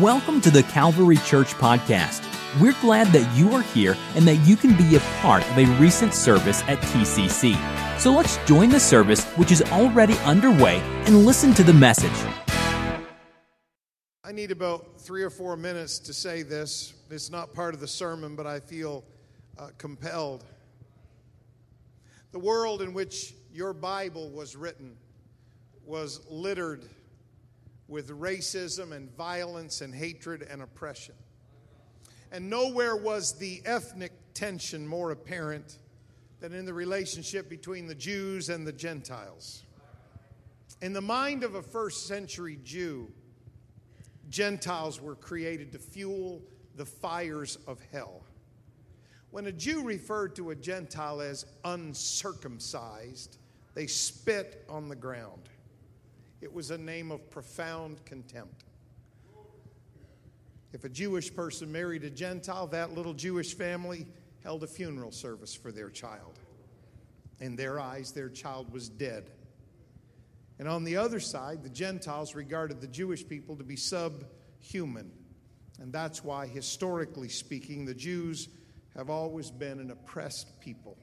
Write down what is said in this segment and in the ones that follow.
Welcome to the Calvary Church Podcast. We're glad that you are here and that you can be a part of a recent service at TCC. So let's join the service, which is already underway, and listen to the message. I need about three or four minutes to say this. It's not part of the sermon, but I feel uh, compelled. The world in which your Bible was written was littered with racism and violence and hatred and oppression. And nowhere was the ethnic tension more apparent than in the relationship between the Jews and the Gentiles. In the mind of a first century Jew, Gentiles were created to fuel the fires of hell. When a Jew referred to a Gentile as uncircumcised, they spit on the ground. It was a name of profound contempt. If a Jewish person married a Gentile, that little Jewish family held a funeral service for their child. In their eyes, their child was dead. And on the other side, the Gentiles regarded the Jewish people to be subhuman. And that's why, historically speaking, the Jews have always been an oppressed people.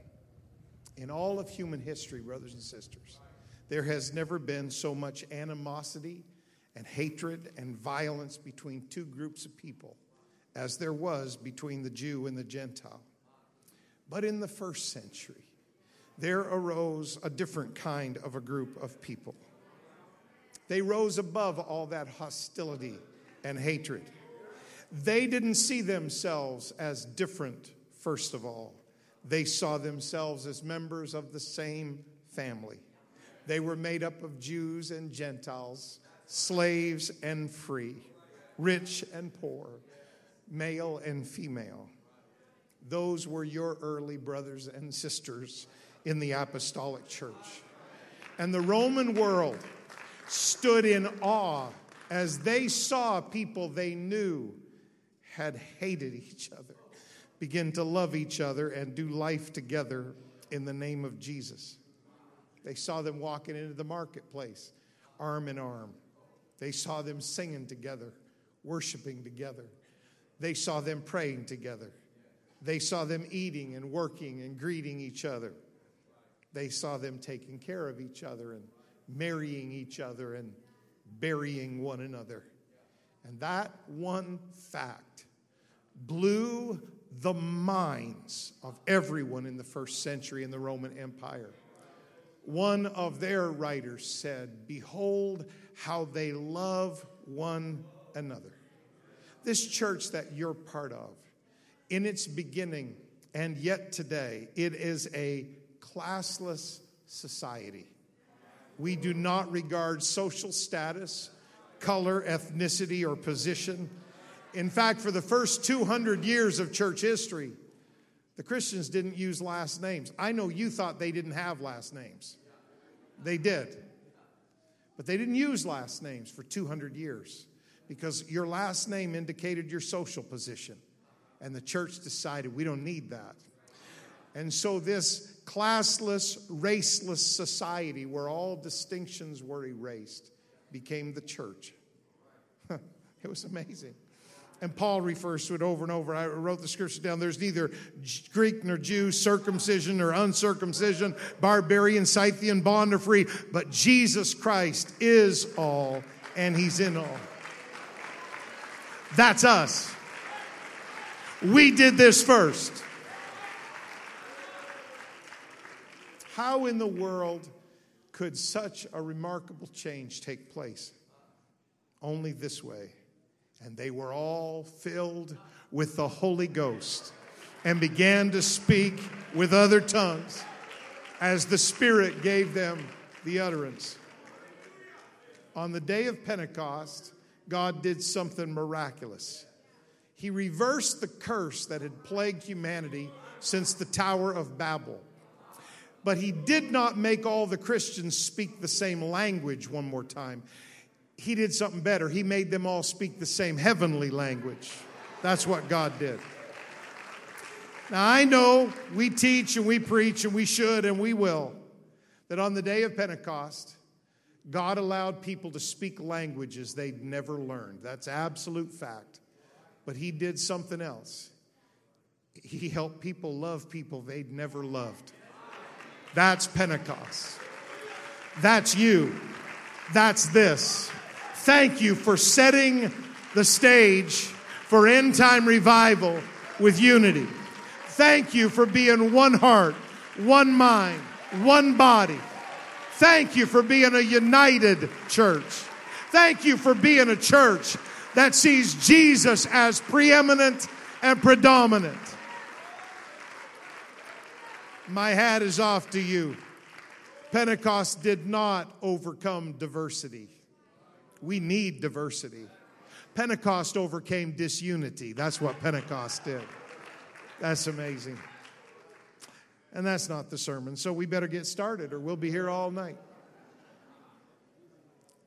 In all of human history, brothers and sisters, there has never been so much animosity and hatred and violence between two groups of people as there was between the Jew and the Gentile. But in the first century, there arose a different kind of a group of people. They rose above all that hostility and hatred. They didn't see themselves as different, first of all. They saw themselves as members of the same family. They were made up of Jews and Gentiles, slaves and free, rich and poor, male and female. Those were your early brothers and sisters in the apostolic church. And the Roman world stood in awe as they saw people they knew had hated each other begin to love each other and do life together in the name of Jesus. They saw them walking into the marketplace, arm in arm. They saw them singing together, worshiping together. They saw them praying together. They saw them eating and working and greeting each other. They saw them taking care of each other and marrying each other and burying one another. And that one fact blew the minds of everyone in the first century in the Roman Empire one of their writers said, Behold how they love one another. This church that you're part of, in its beginning and yet today, it is a classless society. We do not regard social status, color, ethnicity, or position. In fact, for the first 200 years of church history, the Christians didn't use last names. I know you thought they didn't have last names. They did. But they didn't use last names for 200 years because your last name indicated your social position. And the church decided we don't need that. And so, this classless, raceless society where all distinctions were erased became the church. it was amazing. And Paul refers to it over and over. I wrote the scripture down. There's neither Greek nor Jew, circumcision or uncircumcision, barbarian, Scythian, bond or free, but Jesus Christ is all and he's in all. That's us. We did this first. How in the world could such a remarkable change take place? Only this way and they were all filled with the Holy Ghost and began to speak with other tongues as the Spirit gave them the utterance. On the day of Pentecost, God did something miraculous. He reversed the curse that had plagued humanity since the Tower of Babel. But he did not make all the Christians speak the same language one more time he did something better. He made them all speak the same heavenly language. That's what God did. Now, I know we teach and we preach and we should and we will that on the day of Pentecost, God allowed people to speak languages they'd never learned. That's absolute fact. But He did something else. He helped people love people they'd never loved. That's Pentecost. That's you. That's this. Thank you for setting the stage for end time revival with unity. Thank you for being one heart, one mind, one body. Thank you for being a united church. Thank you for being a church that sees Jesus as preeminent and predominant. My hat is off to you. Pentecost did not overcome diversity. We need diversity. Pentecost overcame disunity. That's what Pentecost did. That's amazing. And that's not the sermon, so we better get started or we'll be here all night.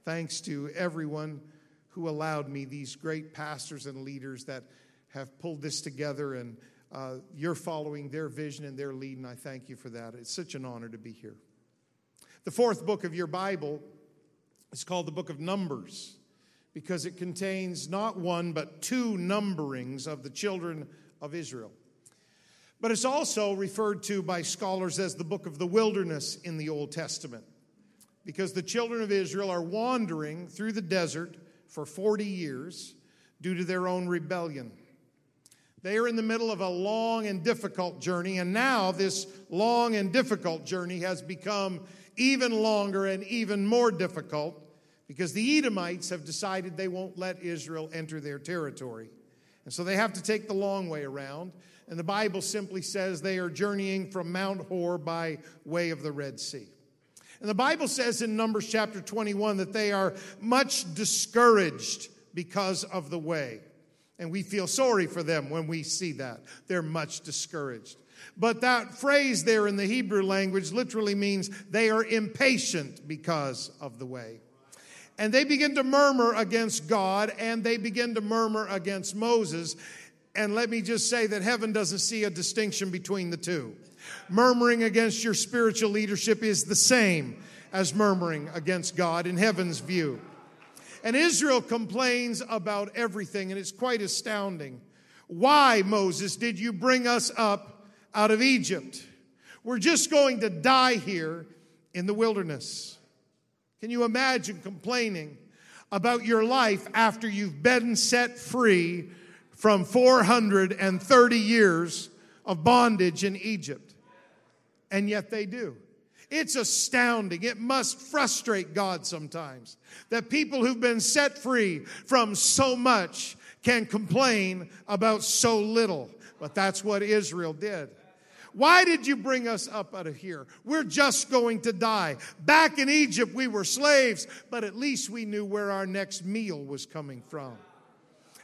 Thanks to everyone who allowed me, these great pastors and leaders that have pulled this together, and uh, you're following their vision and their lead, and I thank you for that. It's such an honor to be here. The fourth book of your Bible is called the book of Numbers because it contains not one but two numberings of the children of Israel. But it's also referred to by scholars as the book of the wilderness in the Old Testament because the children of Israel are wandering through the desert for 40 years due to their own rebellion. They are in the middle of a long and difficult journey, and now this long and difficult journey has become even longer and even more difficult because the Edomites have decided they won't let Israel enter their territory. And so they have to take the long way around. And the Bible simply says they are journeying from Mount Hor by way of the Red Sea. And the Bible says in Numbers chapter 21 that they are much discouraged because of the way. And we feel sorry for them when we see that. They're much discouraged. But that phrase there in the Hebrew language literally means they are impatient because of the way. And they begin to murmur against God and they begin to murmur against Moses. And let me just say that heaven doesn't see a distinction between the two. Murmuring against your spiritual leadership is the same as murmuring against God in heaven's view. And Israel complains about everything, and it's quite astounding. Why, Moses, did you bring us up out of Egypt. We're just going to die here in the wilderness. Can you imagine complaining about your life after you've been set free from 430 years of bondage in Egypt? And yet they do. It's astounding. It must frustrate God sometimes that people who've been set free from so much can complain about so little. But that's what Israel did. Why did you bring us up out of here? We're just going to die. Back in Egypt, we were slaves, but at least we knew where our next meal was coming from.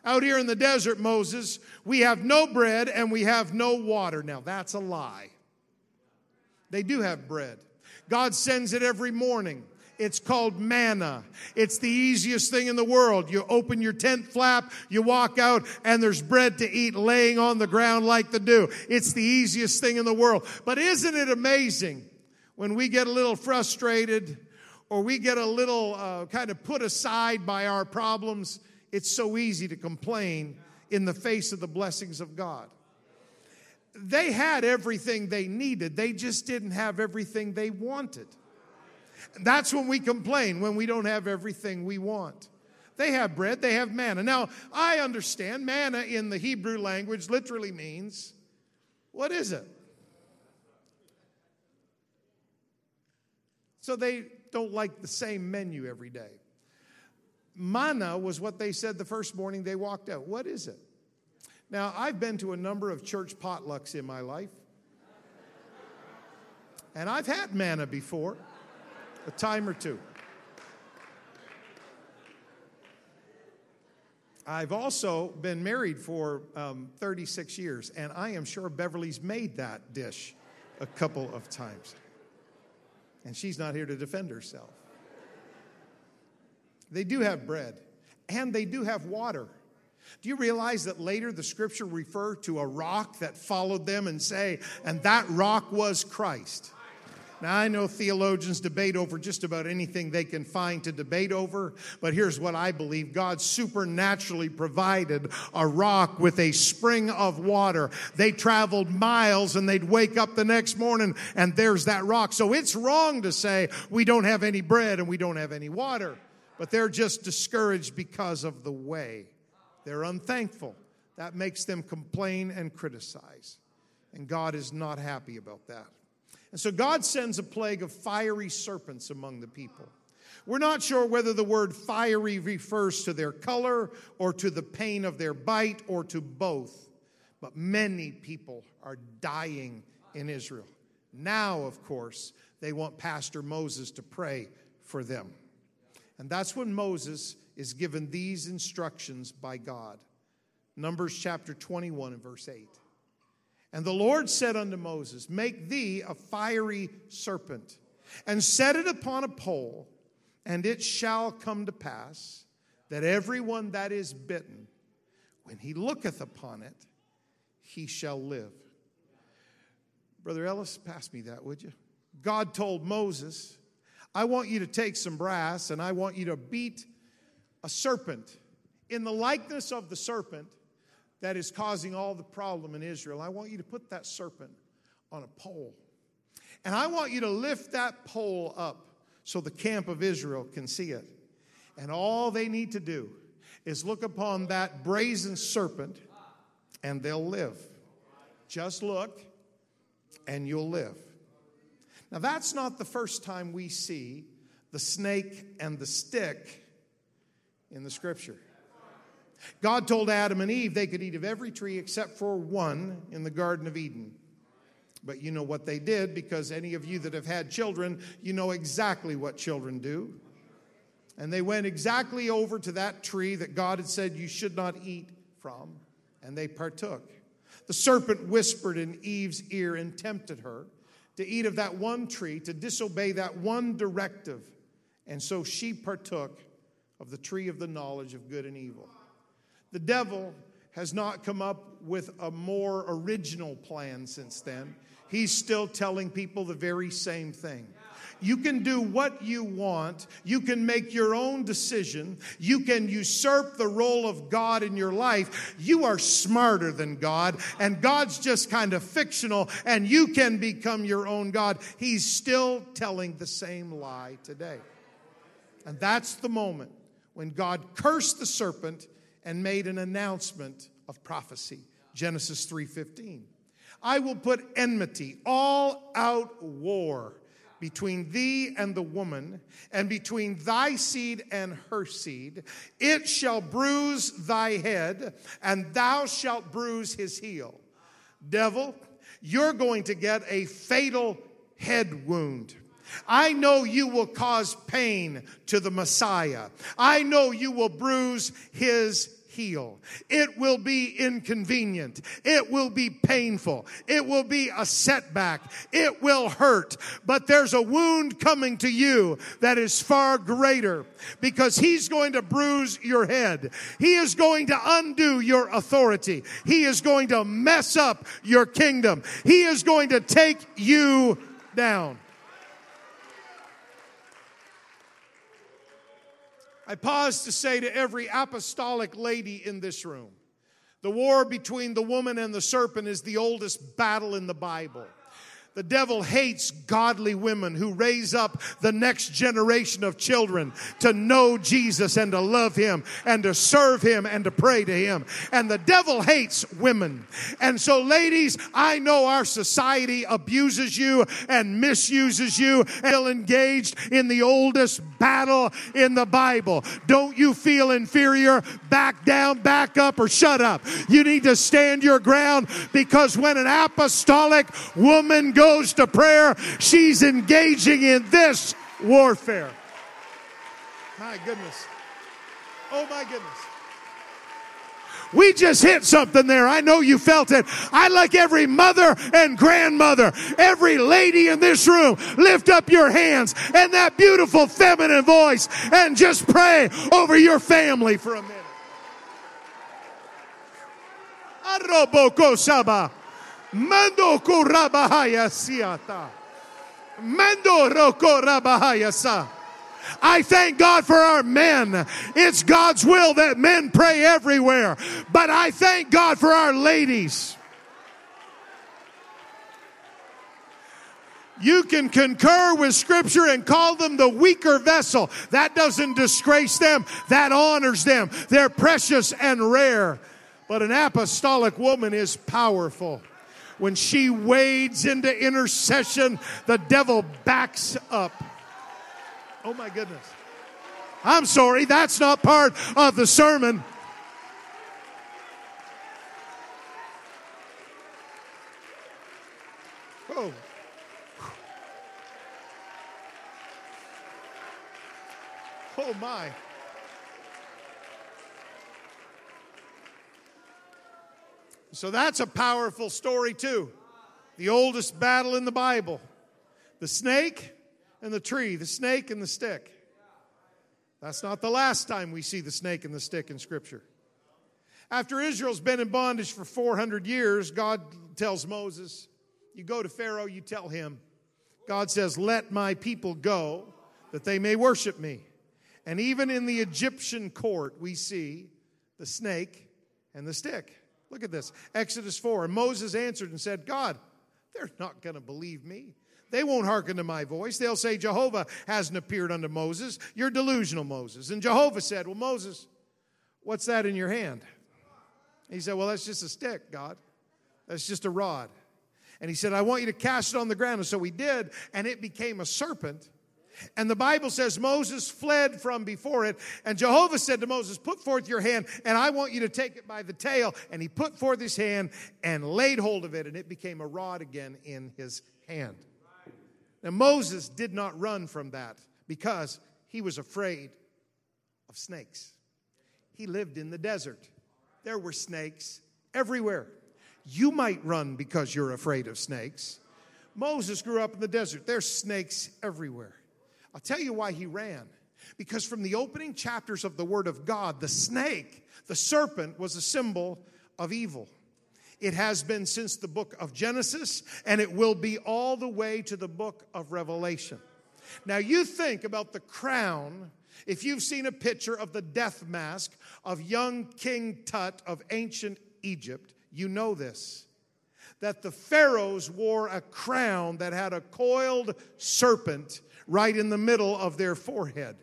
Out here in the desert, Moses, we have no bread and we have no water. Now, that's a lie. They do have bread. God sends it every morning. It's called manna. It's the easiest thing in the world. You open your tent flap, you walk out, and there's bread to eat laying on the ground like the dew. It's the easiest thing in the world. But isn't it amazing when we get a little frustrated or we get a little uh, kind of put aside by our problems? It's so easy to complain in the face of the blessings of God. They had everything they needed, they just didn't have everything they wanted. That's when we complain, when we don't have everything we want. They have bread, they have manna. Now, I understand manna in the Hebrew language literally means what is it? So they don't like the same menu every day. Manna was what they said the first morning they walked out. What is it? Now, I've been to a number of church potlucks in my life, and I've had manna before a time or two. I've also been married for um, 36 years, and I am sure Beverly's made that dish a couple of times. And she's not here to defend herself. They do have bread, and they do have water. Do you realize that later the scripture refer to a rock that followed them and say, and that rock was Christ? Now, I know theologians debate over just about anything they can find to debate over, but here's what I believe God supernaturally provided a rock with a spring of water. They traveled miles and they'd wake up the next morning and there's that rock. So it's wrong to say we don't have any bread and we don't have any water, but they're just discouraged because of the way. They're unthankful. That makes them complain and criticize. And God is not happy about that. And so God sends a plague of fiery serpents among the people. We're not sure whether the word fiery refers to their color or to the pain of their bite or to both. But many people are dying in Israel. Now, of course, they want Pastor Moses to pray for them. And that's when Moses is given these instructions by God. Numbers chapter 21 and verse 8. And the Lord said unto Moses, Make thee a fiery serpent, and set it upon a pole, and it shall come to pass that everyone that is bitten, when he looketh upon it, he shall live. Brother Ellis, pass me that, would you? God told Moses, I want you to take some brass and I want you to beat a serpent in the likeness of the serpent that is causing all the problem in Israel. I want you to put that serpent on a pole. And I want you to lift that pole up so the camp of Israel can see it. And all they need to do is look upon that brazen serpent and they'll live. Just look and you'll live. Now, that's not the first time we see the snake and the stick in the scripture. God told Adam and Eve they could eat of every tree except for one in the Garden of Eden. But you know what they did because any of you that have had children, you know exactly what children do. And they went exactly over to that tree that God had said you should not eat from, and they partook. The serpent whispered in Eve's ear and tempted her to eat of that one tree, to disobey that one directive. And so she partook of the tree of the knowledge of good and evil. The devil has not come up with a more original plan since then. He's still telling people the very same thing. You can do what you want. You can make your own decision. You can usurp the role of God in your life. You are smarter than God, and God's just kind of fictional, and you can become your own God. He's still telling the same lie today. And that's the moment when God cursed the serpent and made an announcement of prophecy. Genesis 3:15. I will put enmity, all out war between thee and the woman, and between thy seed and her seed. It shall bruise thy head, and thou shalt bruise his heel. Devil, you're going to get a fatal head wound. I know you will cause pain to the Messiah. I know you will bruise his heel. It will be inconvenient. It will be painful. It will be a setback. It will hurt. But there's a wound coming to you that is far greater because he's going to bruise your head. He is going to undo your authority. He is going to mess up your kingdom. He is going to take you down. I pause to say to every apostolic lady in this room the war between the woman and the serpent is the oldest battle in the Bible. The devil hates godly women who raise up the next generation of children to know Jesus and to love him and to serve him and to pray to him. And the devil hates women. And so, ladies, I know our society abuses you and misuses you and engaged in the oldest battle in the Bible. Don't you feel inferior? Back down, back up, or shut up. You need to stand your ground because when an apostolic woman goes goes to prayer, she's engaging in this warfare. My goodness. Oh, my goodness. We just hit something there. I know you felt it. I like every mother and grandmother, every lady in this room, lift up your hands and that beautiful feminine voice and just pray over your family for a minute. Mando kurabahaya siata. Mendo roko rabahayasa. I thank God for our men. It's God's will that men pray everywhere. But I thank God for our ladies. You can concur with Scripture and call them the weaker vessel. That doesn't disgrace them, that honors them. They're precious and rare. But an apostolic woman is powerful. When she wades into intercession, the devil backs up. Oh my goodness. I'm sorry, that's not part of the sermon. Oh. Oh my. So that's a powerful story, too. The oldest battle in the Bible the snake and the tree, the snake and the stick. That's not the last time we see the snake and the stick in Scripture. After Israel's been in bondage for 400 years, God tells Moses, You go to Pharaoh, you tell him, God says, Let my people go that they may worship me. And even in the Egyptian court, we see the snake and the stick. Look at this Exodus 4. And Moses answered and said, God, they're not going to believe me. They won't hearken to my voice. They'll say, Jehovah hasn't appeared unto Moses. You're delusional, Moses. And Jehovah said, Well, Moses, what's that in your hand? He said, Well, that's just a stick, God. That's just a rod. And he said, I want you to cast it on the ground. And so he did, and it became a serpent. And the Bible says Moses fled from before it. And Jehovah said to Moses, Put forth your hand, and I want you to take it by the tail. And he put forth his hand and laid hold of it, and it became a rod again in his hand. Now, Moses did not run from that because he was afraid of snakes. He lived in the desert, there were snakes everywhere. You might run because you're afraid of snakes. Moses grew up in the desert, there's snakes everywhere. I'll tell you why he ran. Because from the opening chapters of the Word of God, the snake, the serpent, was a symbol of evil. It has been since the book of Genesis, and it will be all the way to the book of Revelation. Now, you think about the crown. If you've seen a picture of the death mask of young King Tut of ancient Egypt, you know this that the pharaohs wore a crown that had a coiled serpent right in the middle of their forehead.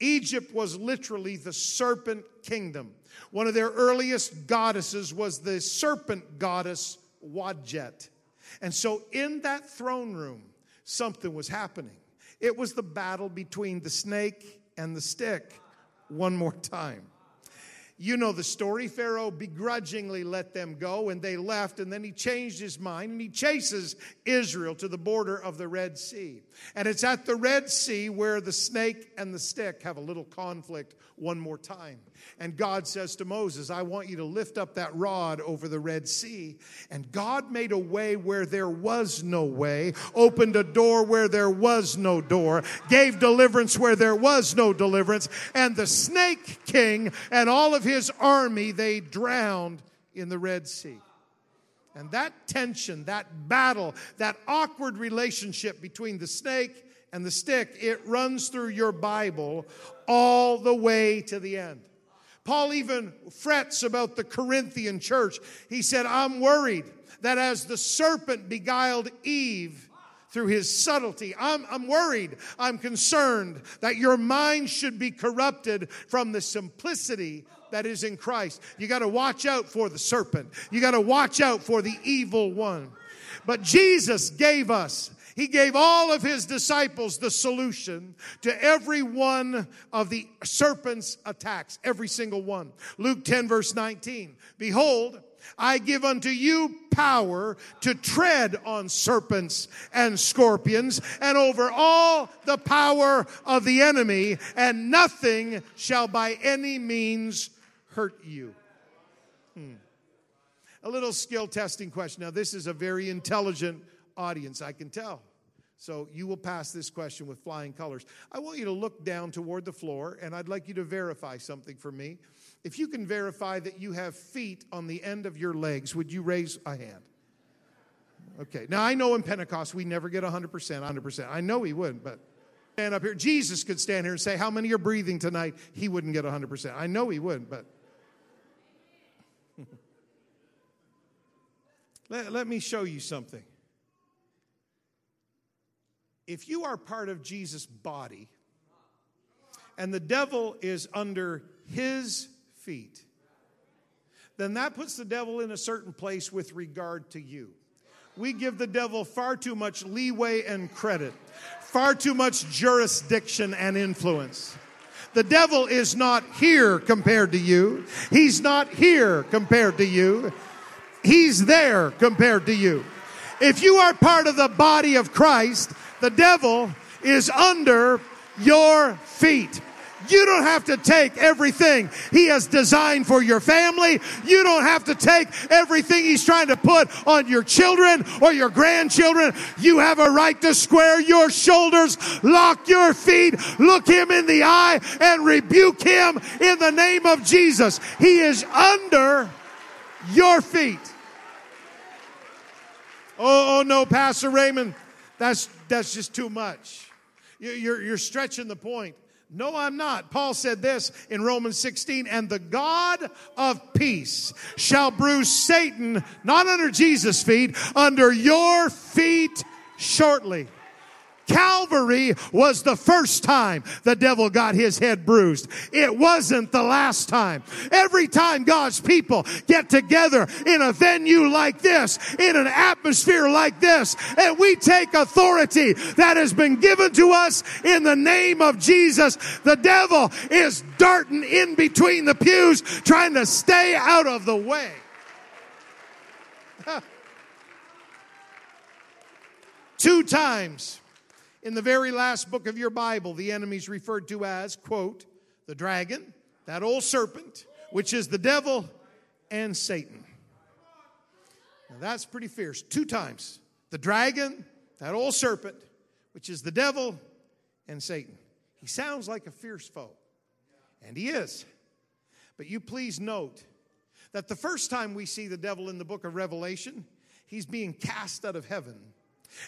Egypt was literally the serpent kingdom. One of their earliest goddesses was the serpent goddess Wadjet. And so in that throne room, something was happening. It was the battle between the snake and the stick. One more time. You know the story. Pharaoh begrudgingly let them go and they left, and then he changed his mind and he chases Israel to the border of the Red Sea. And it's at the Red Sea where the snake and the stick have a little conflict one more time. And God says to Moses, I want you to lift up that rod over the Red Sea. And God made a way where there was no way, opened a door where there was no door, gave deliverance where there was no deliverance. And the snake king and all of his army, they drowned in the Red Sea. And that tension, that battle, that awkward relationship between the snake and the stick, it runs through your Bible all the way to the end. Paul even frets about the Corinthian church. He said, I'm worried that as the serpent beguiled Eve, through his subtlety. I'm, I'm worried, I'm concerned that your mind should be corrupted from the simplicity that is in Christ. You got to watch out for the serpent, you got to watch out for the evil one. But Jesus gave us he gave all of his disciples the solution to every one of the serpent's attacks, every single one. Luke 10, verse 19. Behold, I give unto you power to tread on serpents and scorpions and over all the power of the enemy, and nothing shall by any means hurt you. Hmm. A little skill testing question. Now, this is a very intelligent audience, I can tell. So you will pass this question with flying colors. I want you to look down toward the floor, and I'd like you to verify something for me. If you can verify that you have feet on the end of your legs, would you raise a hand? Okay. Now I know in Pentecost we never get 100%, 100%. I know he wouldn't, but stand up here. Jesus could stand here and say, How many are breathing tonight? He wouldn't get 100%. I know he wouldn't, but. let, let me show you something. If you are part of Jesus' body and the devil is under his feet, then that puts the devil in a certain place with regard to you. We give the devil far too much leeway and credit, far too much jurisdiction and influence. The devil is not here compared to you. He's not here compared to you. He's there compared to you. If you are part of the body of Christ, the devil is under your feet. You don't have to take everything He has designed for your family. You don't have to take everything He's trying to put on your children or your grandchildren. You have a right to square your shoulders, lock your feet, look Him in the eye, and rebuke Him in the name of Jesus. He is under your feet. Oh, oh no, Pastor Raymond, that's, that's just too much. You're, you're stretching the point. No, I'm not. Paul said this in Romans 16, and the God of peace shall bruise Satan, not under Jesus' feet, under your feet shortly. Calvary was the first time the devil got his head bruised. It wasn't the last time. Every time God's people get together in a venue like this, in an atmosphere like this, and we take authority that has been given to us in the name of Jesus, the devil is darting in between the pews trying to stay out of the way. Two times in the very last book of your Bible, the enemy's referred to as, quote, the dragon, that old serpent, which is the devil and Satan. Now that's pretty fierce. Two times. The dragon, that old serpent, which is the devil and Satan. He sounds like a fierce foe, and he is. But you please note that the first time we see the devil in the book of Revelation, he's being cast out of heaven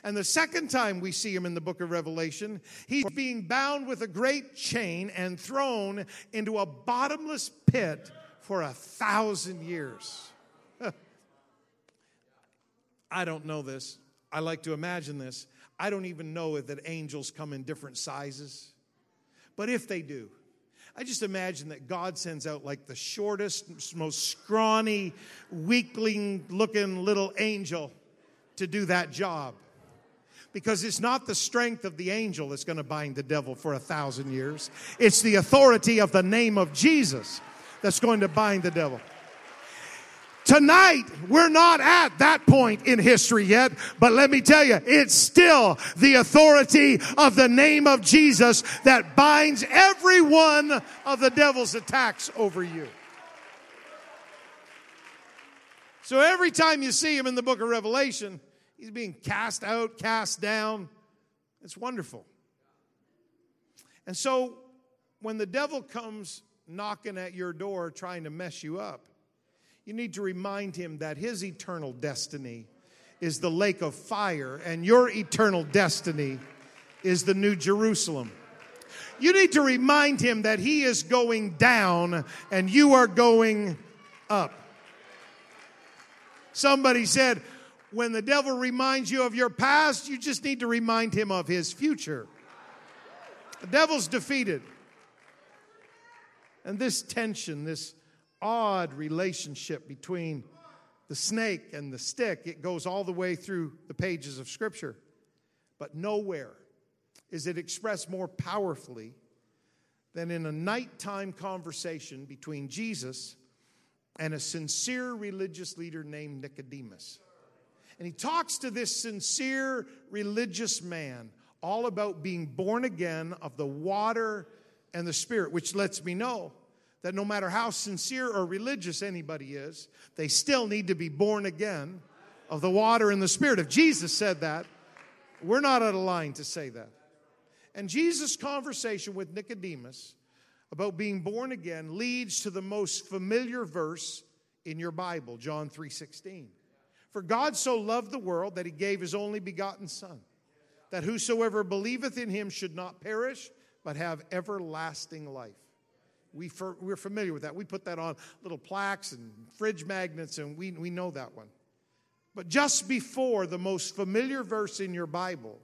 and the second time we see him in the book of Revelation, he's being bound with a great chain and thrown into a bottomless pit for a thousand years. I don't know this. I like to imagine this. I don't even know that angels come in different sizes. But if they do, I just imagine that God sends out like the shortest, most scrawny, weakling looking little angel to do that job because it's not the strength of the angel that's going to bind the devil for a thousand years. It's the authority of the name of Jesus that's going to bind the devil. Tonight, we're not at that point in history yet, but let me tell you, it's still the authority of the name of Jesus that binds every one of the devil's attacks over you. So every time you see him in the book of Revelation, He's being cast out, cast down. It's wonderful. And so when the devil comes knocking at your door trying to mess you up, you need to remind him that his eternal destiny is the lake of fire, and your eternal destiny is the new Jerusalem. You need to remind him that he is going down and you are going up. Somebody said, when the devil reminds you of your past, you just need to remind him of his future. The devil's defeated. And this tension, this odd relationship between the snake and the stick, it goes all the way through the pages of Scripture. But nowhere is it expressed more powerfully than in a nighttime conversation between Jesus and a sincere religious leader named Nicodemus. And he talks to this sincere religious man all about being born again of the water and the spirit, which lets me know that no matter how sincere or religious anybody is, they still need to be born again of the water and the spirit. If Jesus said that, we're not out of line to say that. And Jesus' conversation with Nicodemus about being born again leads to the most familiar verse in your Bible, John 3:16. For God so loved the world that he gave his only begotten Son, that whosoever believeth in him should not perish, but have everlasting life. We for, we're familiar with that. We put that on little plaques and fridge magnets, and we, we know that one. But just before the most familiar verse in your Bible,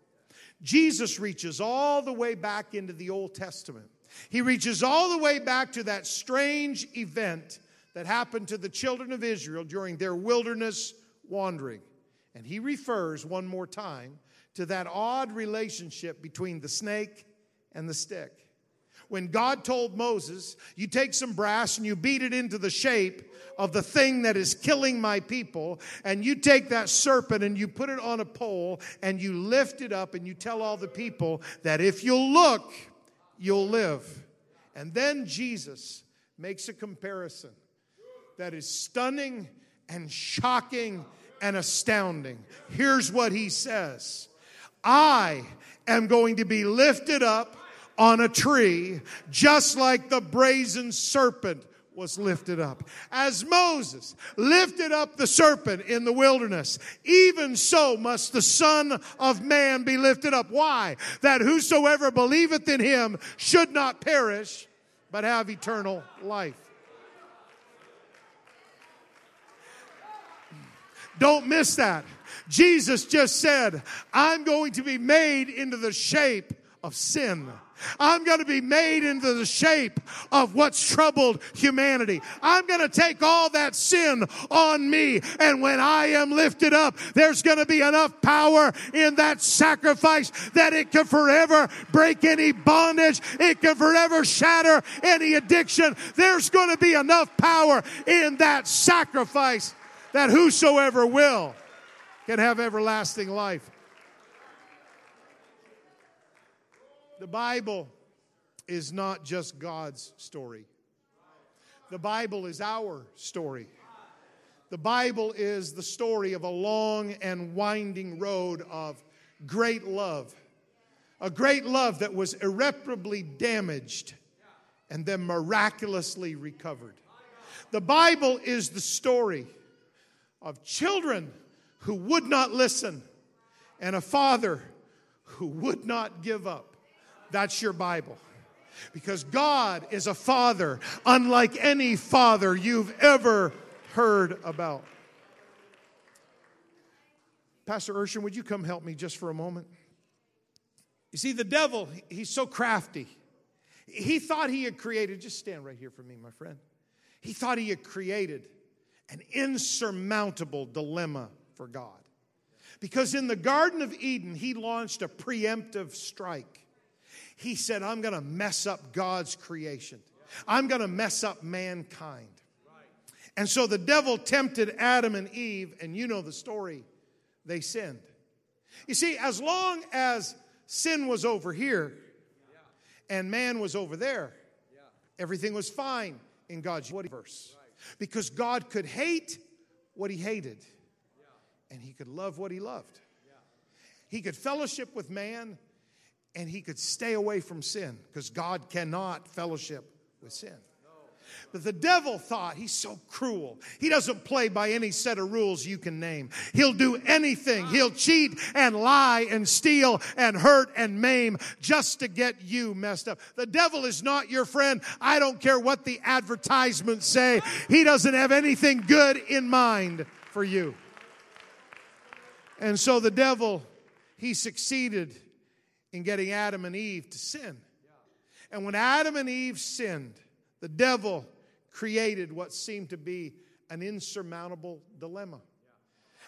Jesus reaches all the way back into the Old Testament. He reaches all the way back to that strange event that happened to the children of Israel during their wilderness wandering. And he refers one more time to that odd relationship between the snake and the stick. When God told Moses, You take some brass and you beat it into the shape of the thing that is killing my people, and you take that serpent and you put it on a pole and you lift it up and you tell all the people that if you'll look, you'll live. And then Jesus makes a comparison that is stunning and shocking and astounding. Here's what he says I am going to be lifted up on a tree, just like the brazen serpent was lifted up. As Moses lifted up the serpent in the wilderness, even so must the Son of Man be lifted up. Why? That whosoever believeth in him should not perish, but have eternal life. Don't miss that. Jesus just said, I'm going to be made into the shape of sin. I'm going to be made into the shape of what's troubled humanity. I'm going to take all that sin on me. And when I am lifted up, there's going to be enough power in that sacrifice that it can forever break any bondage. It can forever shatter any addiction. There's going to be enough power in that sacrifice that whosoever will can have everlasting life. The Bible is not just God's story, the Bible is our story. The Bible is the story of a long and winding road of great love. A great love that was irreparably damaged and then miraculously recovered. The Bible is the story of children who would not listen and a father who would not give up. That's your Bible. Because God is a father unlike any father you've ever heard about. Pastor Urshan, would you come help me just for a moment? You see, the devil, he's so crafty. He thought he had created, just stand right here for me, my friend. He thought he had created an insurmountable dilemma for God. Because in the Garden of Eden, he launched a preemptive strike. He said, I'm going to mess up God's creation, I'm going to mess up mankind. And so the devil tempted Adam and Eve, and you know the story, they sinned. You see, as long as sin was over here and man was over there, everything was fine in God's verse. Because God could hate what he hated, and he could love what he loved. He could fellowship with man, and he could stay away from sin, because God cannot fellowship with sin. But the devil thought he's so cruel. He doesn't play by any set of rules you can name. He'll do anything. He'll cheat and lie and steal and hurt and maim just to get you messed up. The devil is not your friend. I don't care what the advertisements say. He doesn't have anything good in mind for you. And so the devil, he succeeded in getting Adam and Eve to sin. And when Adam and Eve sinned, the devil created what seemed to be an insurmountable dilemma.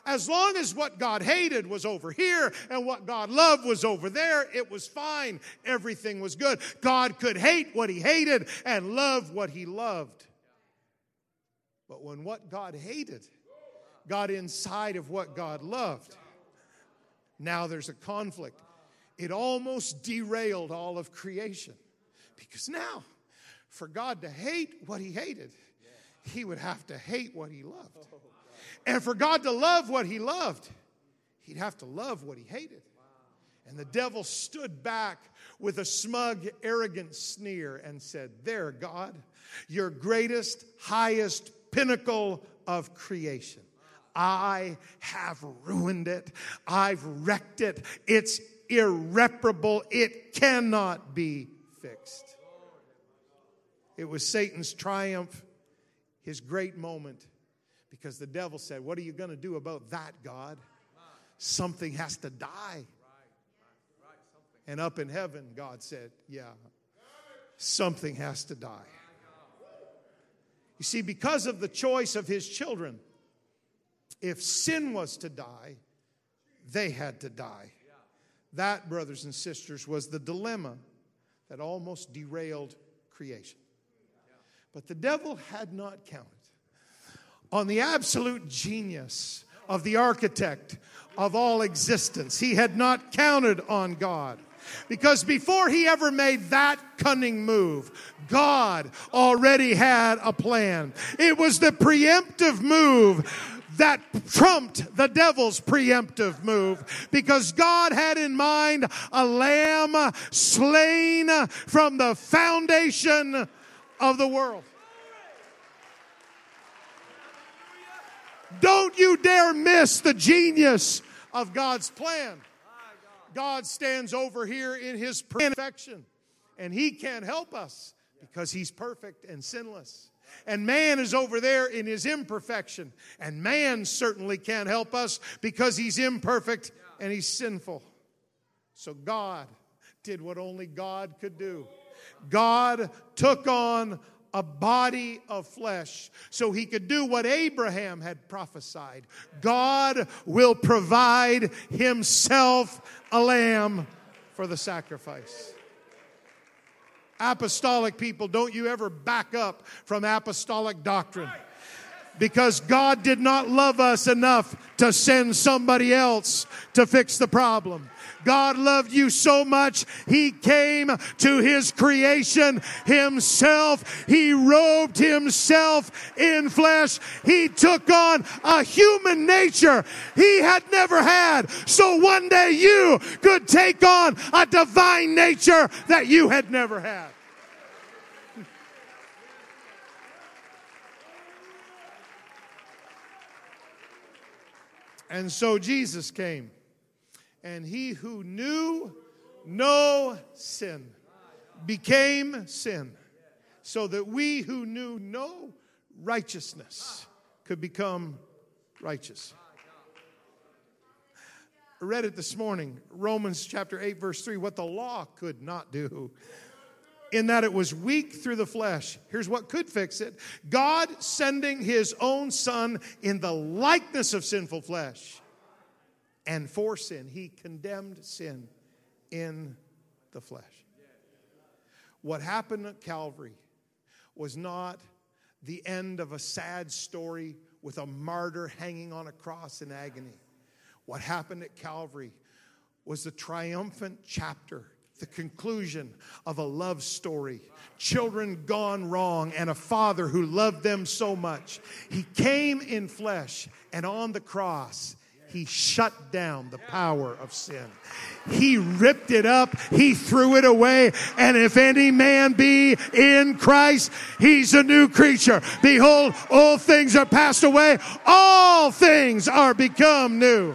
As long as what God hated was over here and what God loved was over there, it was fine. Everything was good. God could hate what he hated and love what he loved. But when what God hated got inside of what God loved, now there's a conflict. It almost derailed all of creation because now for God to hate what he hated, he would have to hate what he loved. And for God to love what he loved, he'd have to love what he hated. And the devil stood back with a smug, arrogant sneer and said, There, God, your greatest, highest pinnacle of creation. I have ruined it. I've wrecked it. It's irreparable. It cannot be fixed. It was Satan's triumph, his great moment, because the devil said, What are you going to do about that, God? Something has to die. And up in heaven, God said, Yeah, something has to die. You see, because of the choice of his children, if sin was to die, they had to die. That, brothers and sisters, was the dilemma that almost derailed creation. But the devil had not counted on the absolute genius of the architect of all existence. He had not counted on God. Because before he ever made that cunning move, God already had a plan. It was the preemptive move that trumped the devil's preemptive move because God had in mind a lamb slain from the foundation of the world. Don't you dare miss the genius of God's plan. God stands over here in his perfection, and he can't help us because he's perfect and sinless. And man is over there in his imperfection, and man certainly can't help us because he's imperfect and he's sinful. So God did what only God could do. God took on a body of flesh so he could do what Abraham had prophesied. God will provide himself a lamb for the sacrifice. Apostolic people, don't you ever back up from apostolic doctrine because God did not love us enough to send somebody else to fix the problem. God loved you so much, He came to His creation Himself. He robed Himself in flesh. He took on a human nature He had never had. So one day you could take on a divine nature that you had never had. And so Jesus came. And he who knew no sin became sin, so that we who knew no righteousness could become righteous. I read it this morning, Romans chapter 8, verse 3, what the law could not do. In that it was weak through the flesh. Here's what could fix it God sending his own son in the likeness of sinful flesh and for sin. He condemned sin in the flesh. What happened at Calvary was not the end of a sad story with a martyr hanging on a cross in agony. What happened at Calvary was the triumphant chapter, the conclusion of a love story. Children gone wrong and a father who loved them so much. He came in flesh and on the cross he shut down the power of sin. He ripped it up. He threw it away. And if any man be in Christ, he's a new creature. Behold, all things are passed away. All things are become new.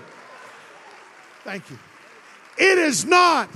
Thank you. It is not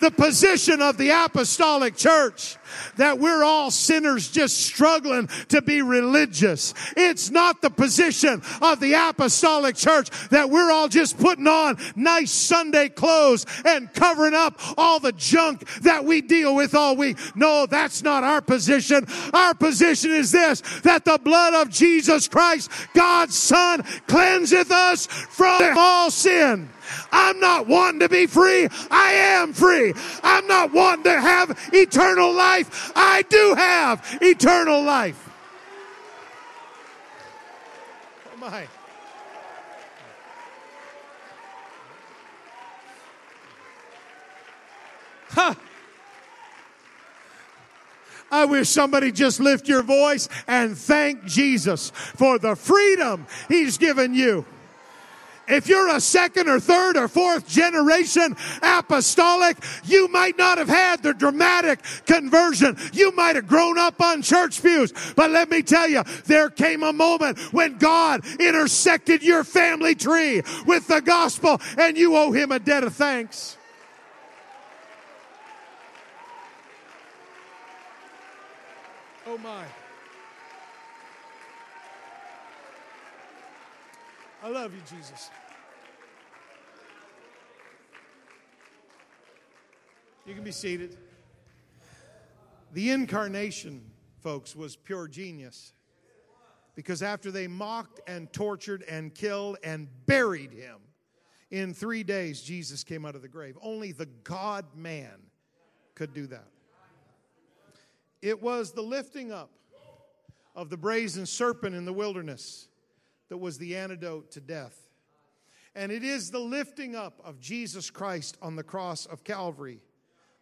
the position of the apostolic church that we're all sinners just struggling to be religious. It's not the position of the apostolic church that we're all just putting on nice Sunday clothes and covering up all the junk that we deal with all week. No, that's not our position. Our position is this, that the blood of Jesus Christ, God's son, cleanseth us from all sin. I'm not wanting to be free. I am free. I'm not wanting to have eternal life. I do have eternal life. Oh my. I wish somebody just lift your voice and thank Jesus for the freedom he's given you. If you're a second or third or fourth generation apostolic, you might not have had the dramatic conversion. You might have grown up on church pews. But let me tell you, there came a moment when God intersected your family tree with the gospel and you owe him a debt of thanks. Oh my. I love you, Jesus. You can be seated. The incarnation, folks, was pure genius. Because after they mocked and tortured and killed and buried him, in three days, Jesus came out of the grave. Only the God man could do that. It was the lifting up of the brazen serpent in the wilderness that was the antidote to death. And it is the lifting up of Jesus Christ on the cross of Calvary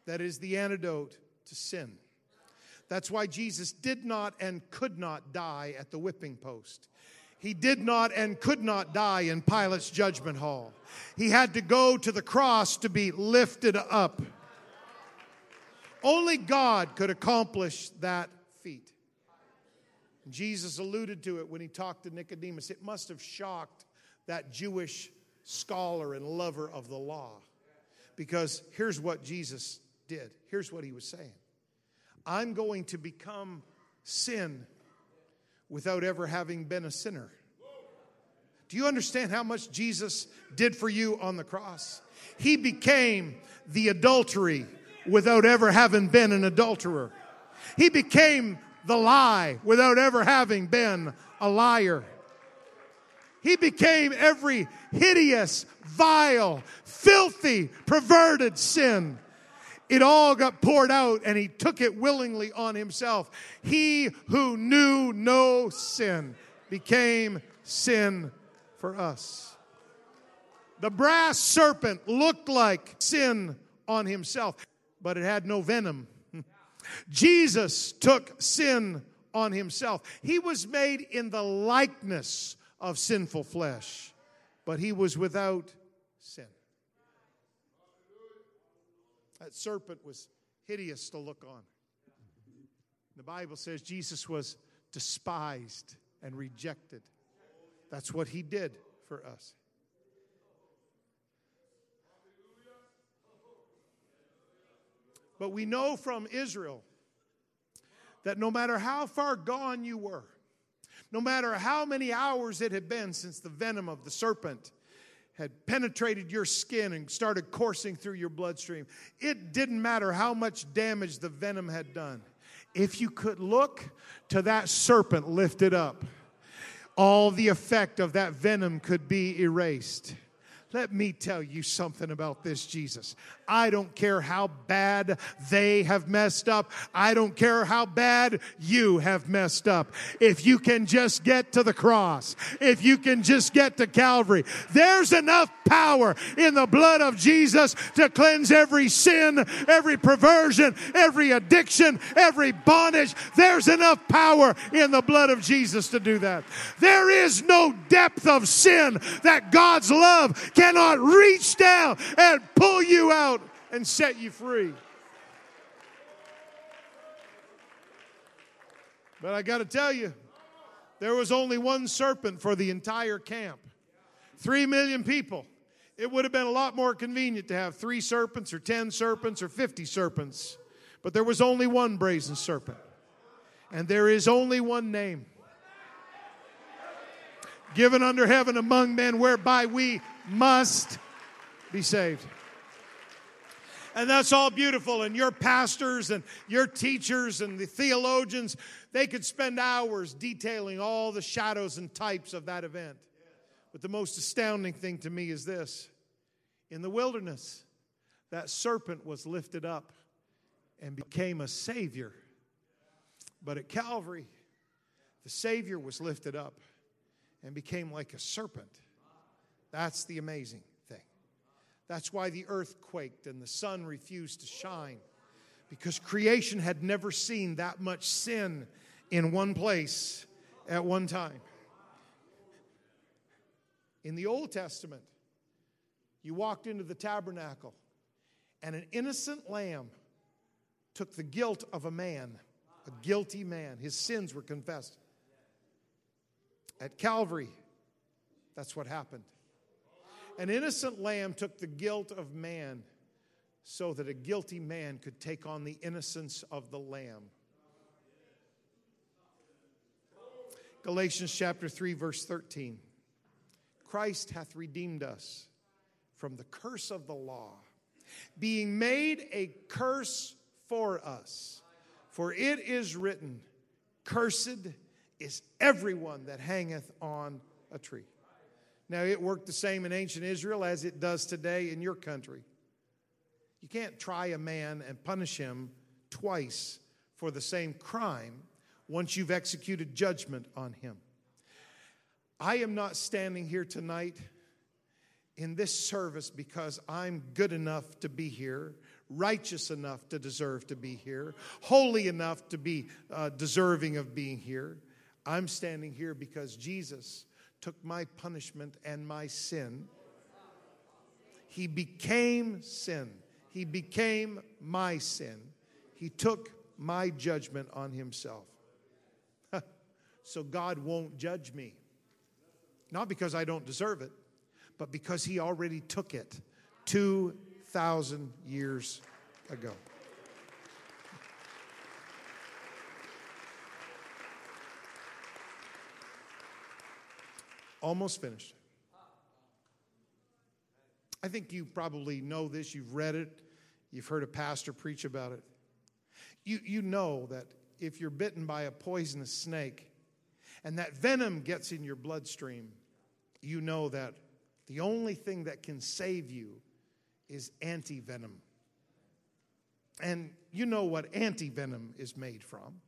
that is the antidote to sin. That's why Jesus did not and could not die at the whipping post. He did not and could not die in Pilate's judgment hall. He had to go to the cross to be lifted up. Only God could accomplish that feat. Jesus alluded to it when he talked to Nicodemus. It must have shocked that Jewish scholar and lover of the law. Because here's what Jesus did. Here's what he was saying I'm going to become sin without ever having been a sinner. Do you understand how much Jesus did for you on the cross? He became the adultery without ever having been an adulterer. He became the lie without ever having been a liar. He became every hideous, vile, filthy, perverted sin. It all got poured out and he took it willingly on himself. He who knew no sin became sin for us. The brass serpent looked like sin on himself, but it had no venom. Jesus took sin on himself. He was made in the likeness of sinful flesh, but he was without sin. That serpent was hideous to look on. The Bible says Jesus was despised and rejected. That's what he did for us. But we know from Israel that no matter how far gone you were, no matter how many hours it had been since the venom of the serpent had penetrated your skin and started coursing through your bloodstream, it didn't matter how much damage the venom had done. If you could look to that serpent lifted up, all the effect of that venom could be erased. Let me tell you something about this Jesus. I don't care how bad they have messed up. I don't care how bad you have messed up. If you can just get to the cross, if you can just get to Calvary, there's enough power in the blood of Jesus to cleanse every sin, every perversion, every addiction, every bondage. There's enough power in the blood of Jesus to do that. There is no depth of sin that God's love cannot reach down and pull you out and set you free. But I got to tell you, there was only one serpent for the entire camp. Three million people. It would have been a lot more convenient to have three serpents or ten serpents or fifty serpents. But there was only one brazen serpent. And there is only one name given under heaven among men whereby we must be saved. And that's all beautiful. And your pastors and your teachers and the theologians, they could spend hours detailing all the shadows and types of that event. But the most astounding thing to me is this in the wilderness, that serpent was lifted up and became a savior. But at Calvary, the Savior was lifted up and became like a serpent. That's the amazing. Thing. That's why the earth quaked and the sun refused to shine, because creation had never seen that much sin in one place at one time. In the Old Testament, you walked into the tabernacle, and an innocent lamb took the guilt of a man, a guilty man. His sins were confessed. At Calvary, that's what happened. An innocent lamb took the guilt of man so that a guilty man could take on the innocence of the lamb. Galatians chapter 3, verse 13. Christ hath redeemed us from the curse of the law, being made a curse for us. For it is written, Cursed is everyone that hangeth on a tree. Now, it worked the same in ancient Israel as it does today in your country. You can't try a man and punish him twice for the same crime once you've executed judgment on him. I am not standing here tonight in this service because I'm good enough to be here, righteous enough to deserve to be here, holy enough to be uh, deserving of being here. I'm standing here because Jesus took my punishment and my sin. He became sin. He became my sin. He took my judgment on himself. so God won't judge me. Not because I don't deserve it, but because He already took it 2,000 years ago. Almost finished. I think you probably know this, you've read it, you've heard a pastor preach about it. You, you know that if you're bitten by a poisonous snake and that venom gets in your bloodstream, you know that the only thing that can save you is anti venom. And you know what anti venom is made from.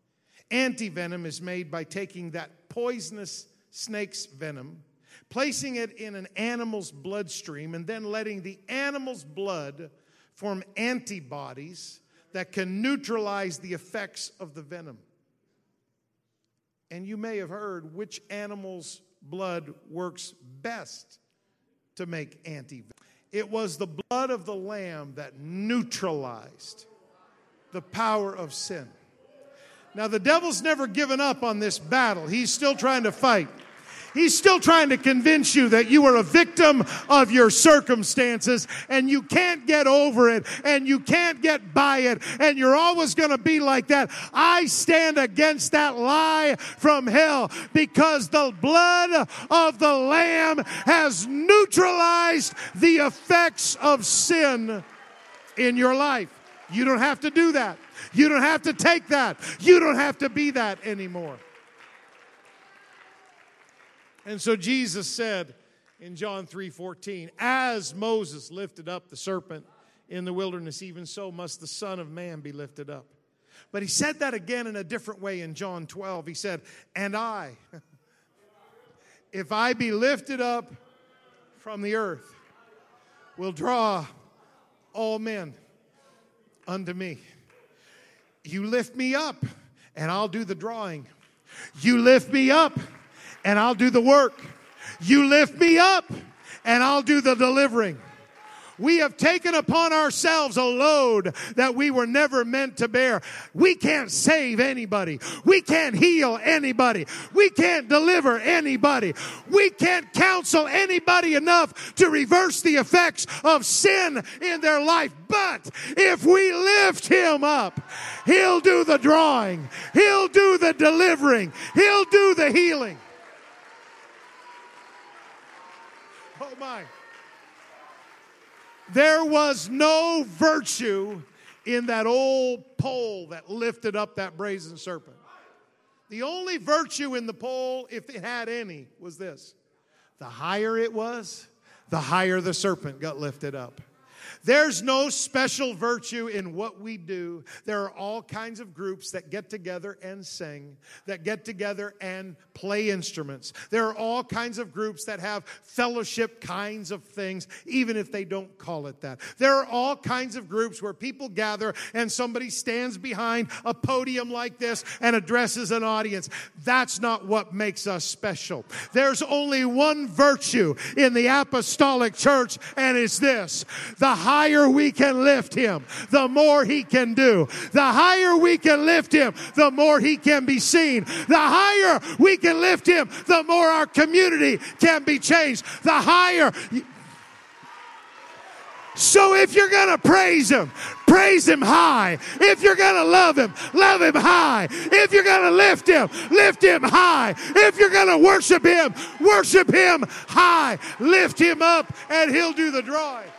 Anti venom is made by taking that poisonous snake's venom, placing it in an animal's bloodstream, and then letting the animal's blood form antibodies that can neutralize the effects of the venom. And you may have heard which animal's blood works best to make anti It was the blood of the Lamb that neutralized the power of sin. Now, the devil's never given up on this battle, he's still trying to fight. He's still trying to convince you that you are a victim of your circumstances and you can't get over it and you can't get by it and you're always going to be like that. I stand against that lie from hell because the blood of the Lamb has neutralized the effects of sin in your life. You don't have to do that. You don't have to take that. You don't have to be that anymore. And so Jesus said in John 3:14, as Moses lifted up the serpent in the wilderness, even so must the Son of Man be lifted up. But he said that again in a different way in John 12. He said, And I, if I be lifted up from the earth, will draw all men unto me. You lift me up, and I'll do the drawing. You lift me up, and I'll do the work. You lift me up and I'll do the delivering. We have taken upon ourselves a load that we were never meant to bear. We can't save anybody. We can't heal anybody. We can't deliver anybody. We can't counsel anybody enough to reverse the effects of sin in their life. But if we lift him up, he'll do the drawing. He'll do the delivering. He'll do the healing. Oh my. There was no virtue in that old pole that lifted up that brazen serpent. The only virtue in the pole, if it had any, was this the higher it was, the higher the serpent got lifted up. There's no special virtue in what we do. There are all kinds of groups that get together and sing, that get together and play instruments. There are all kinds of groups that have fellowship kinds of things, even if they don't call it that. There are all kinds of groups where people gather and somebody stands behind a podium like this and addresses an audience. That's not what makes us special. There's only one virtue in the apostolic church, and it's this the higher we can lift him, the more he can do. The higher we can lift him, the more he can be seen. The higher we can lift him, the more our community can be changed. The higher. So if you're going to praise him, praise him high. If you're going to love him, love him high. If you're going to lift him, lift him high. If you're going to worship him, worship him high. Lift him up and he'll do the drawing.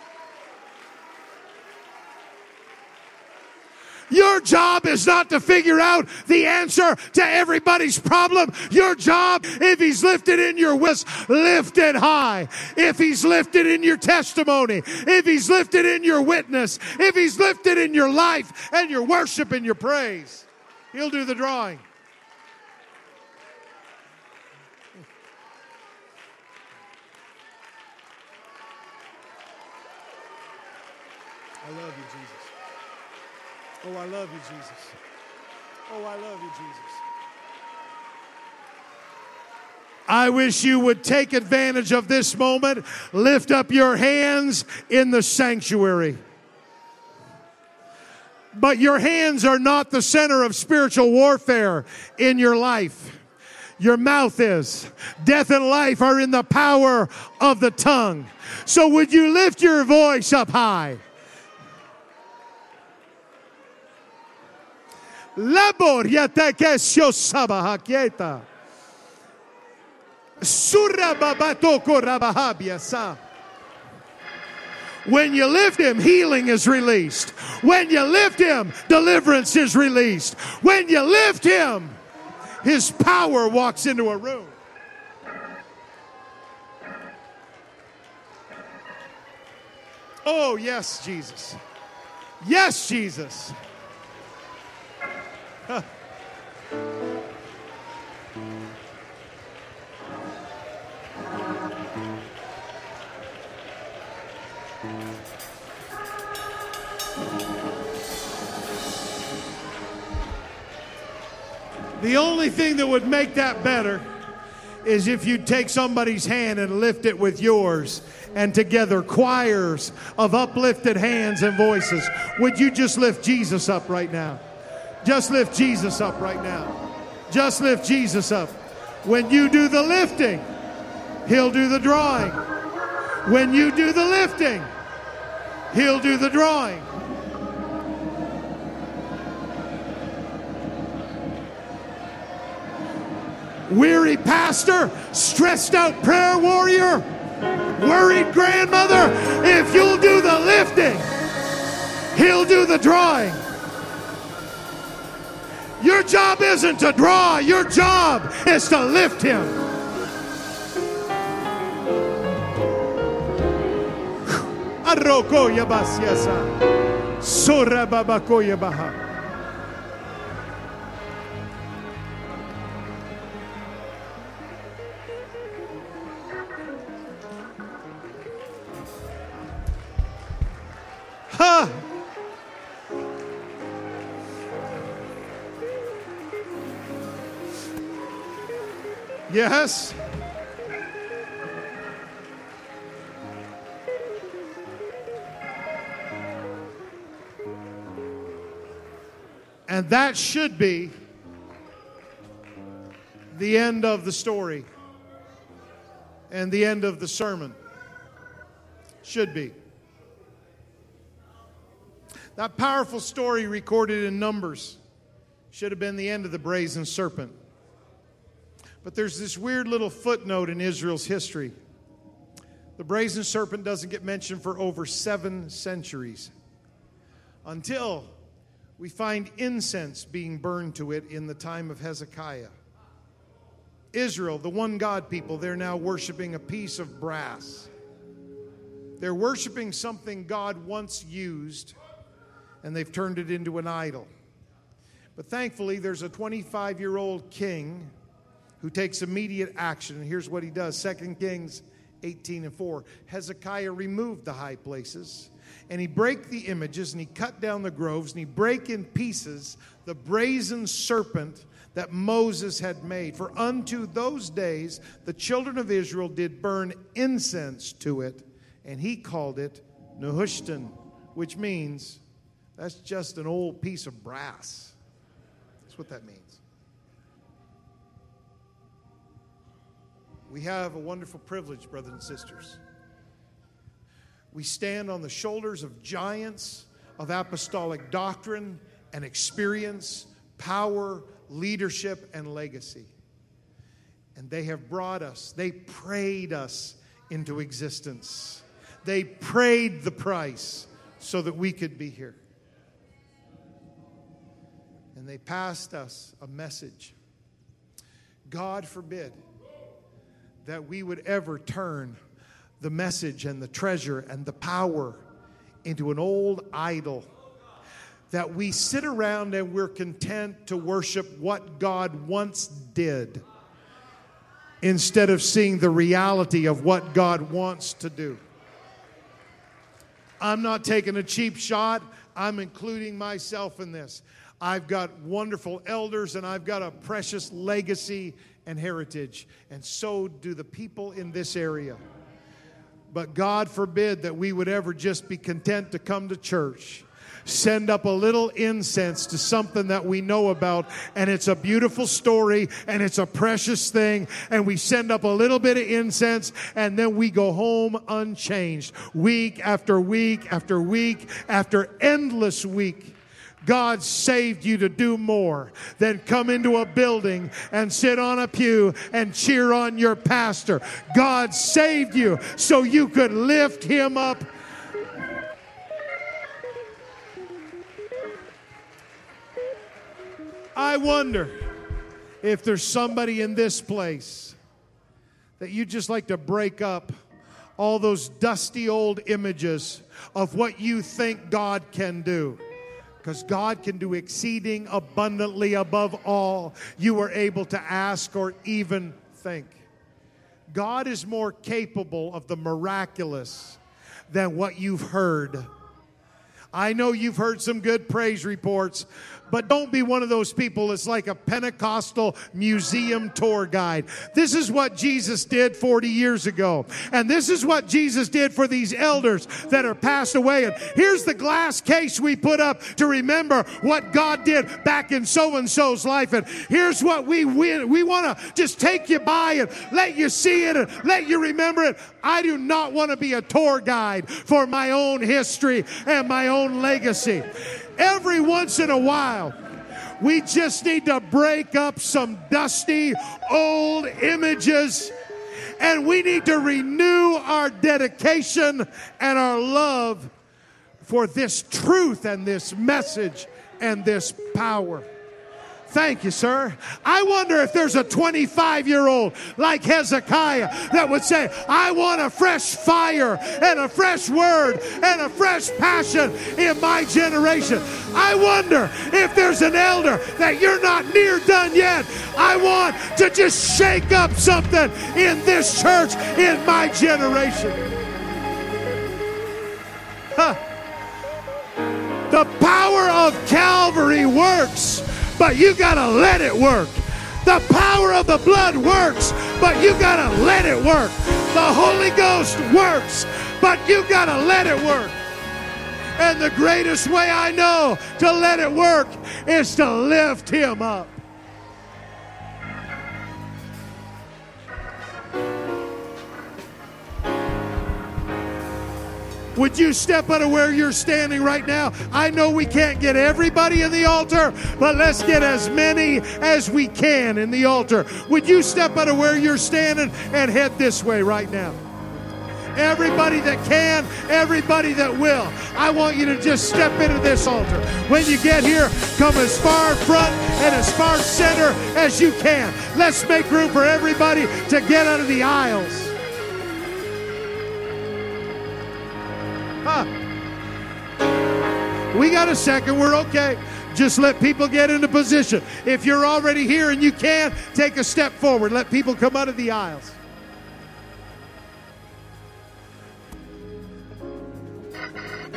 Your job is not to figure out the answer to everybody's problem. Your job, if he's lifted in your wits, lift it high. If he's lifted in your testimony, if he's lifted in your witness, if he's lifted in your life and your worship and your praise, he'll do the drawing. I love you. Oh, I love you, Jesus. Oh, I love you, Jesus. I wish you would take advantage of this moment. Lift up your hands in the sanctuary. But your hands are not the center of spiritual warfare in your life. Your mouth is. Death and life are in the power of the tongue. So would you lift your voice up high? When you lift him, healing is released. When you lift him, deliverance is released. When you lift him, his power walks into a room. Oh, yes, Jesus. Yes, Jesus. The only thing that would make that better is if you'd take somebody's hand and lift it with yours and together choirs of uplifted hands and voices. Would you just lift Jesus up right now? Just lift Jesus up right now. Just lift Jesus up. When you do the lifting, He'll do the drawing. When you do the lifting, He'll do the drawing. Weary pastor, stressed out prayer warrior, worried grandmother, if you'll do the lifting, He'll do the drawing. Your job isn't to draw, your job is to lift him. Sora. Yes. And that should be the end of the story and the end of the sermon. Should be. That powerful story recorded in Numbers should have been the end of the brazen serpent. But there's this weird little footnote in Israel's history. The brazen serpent doesn't get mentioned for over seven centuries until we find incense being burned to it in the time of Hezekiah. Israel, the one God people, they're now worshiping a piece of brass. They're worshiping something God once used, and they've turned it into an idol. But thankfully, there's a 25 year old king who takes immediate action. And here's what he does 2 Kings 18 and 4. Hezekiah removed the high places, and he brake the images, and he cut down the groves, and he brake in pieces the brazen serpent that Moses had made. For unto those days the children of Israel did burn incense to it, and he called it Nehushtan, which means that's just an old piece of brass. That's what that means. We have a wonderful privilege, brothers and sisters. We stand on the shoulders of giants of apostolic doctrine and experience, power, leadership, and legacy. And they have brought us, they prayed us into existence. They prayed the price so that we could be here. And they passed us a message. God forbid that we would ever turn the message and the treasure and the power into an old idol. That we sit around and we're content to worship what God once did instead of seeing the reality of what God wants to do. I'm not taking a cheap shot, I'm including myself in this. I've got wonderful elders and I've got a precious legacy and heritage, and so do the people in this area. But God forbid that we would ever just be content to come to church send up a little incense to something that we know about and it's a beautiful story and it's a precious thing and we send up a little bit of incense and then we go home unchanged week after week after week after endless week God saved you to do more than come into a building and sit on a pew and cheer on your pastor. God saved you so you could lift him up. I wonder if there's somebody in this place that you'd just like to break up all those dusty old images of what you think God can do because God can do exceeding abundantly above all you are able to ask or even think. God is more capable of the miraculous than what you've heard. I know you've heard some good praise reports, but don't be one of those people that's like a Pentecostal museum tour guide. This is what Jesus did 40 years ago. And this is what Jesus did for these elders that are passed away. And here's the glass case we put up to remember what God did back in so and so's life. And here's what we we, we want to just take you by and let you see it and let you remember it. I do not want to be a tour guide for my own history and my own legacy every once in a while, we just need to break up some dusty old images and we need to renew our dedication and our love for this truth and this message and this power. Thank you, sir. I wonder if there's a 25 year old like Hezekiah that would say, I want a fresh fire and a fresh word and a fresh passion in my generation. I wonder if there's an elder that you're not near done yet. I want to just shake up something in this church in my generation. Huh. The power of Calvary works but you got to let it work. The power of the blood works, but you got to let it work. The Holy Ghost works, but you got to let it work. And the greatest way I know to let it work is to lift Him up. Would you step out of where you're standing right now? I know we can't get everybody in the altar, but let's get as many as we can in the altar. Would you step out of where you're standing and head this way right now? everybody that can, everybody that will. I want you to just step into this altar. When you get here, come as far front and as far center as you can. Let's make room for everybody to get out of the aisles. We got a second. We're okay. Just let people get into position. If you're already here and you can, take a step forward. Let people come out of the aisles.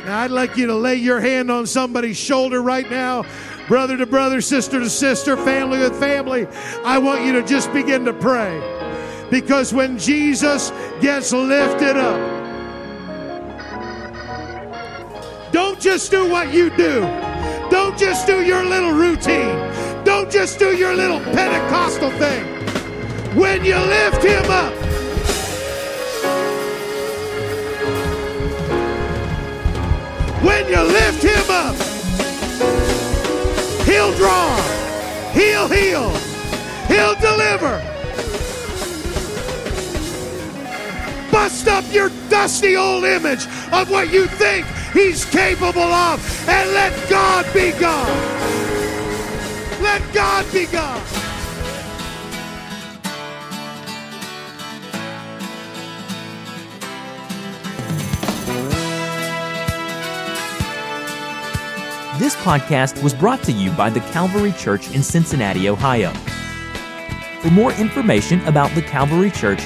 Now, I'd like you to lay your hand on somebody's shoulder right now, brother to brother, sister to sister, family with family. I want you to just begin to pray. Because when Jesus gets lifted up, just do what you do. Don't just do your little routine. Don't just do your little Pentecostal thing. When you lift him up, when you lift him up, he'll draw, he'll heal, he'll deliver. Bust up your dusty old image of what you think he's capable of and let God be God. Let God be God. This podcast was brought to you by the Calvary Church in Cincinnati, Ohio. For more information about the Calvary Church,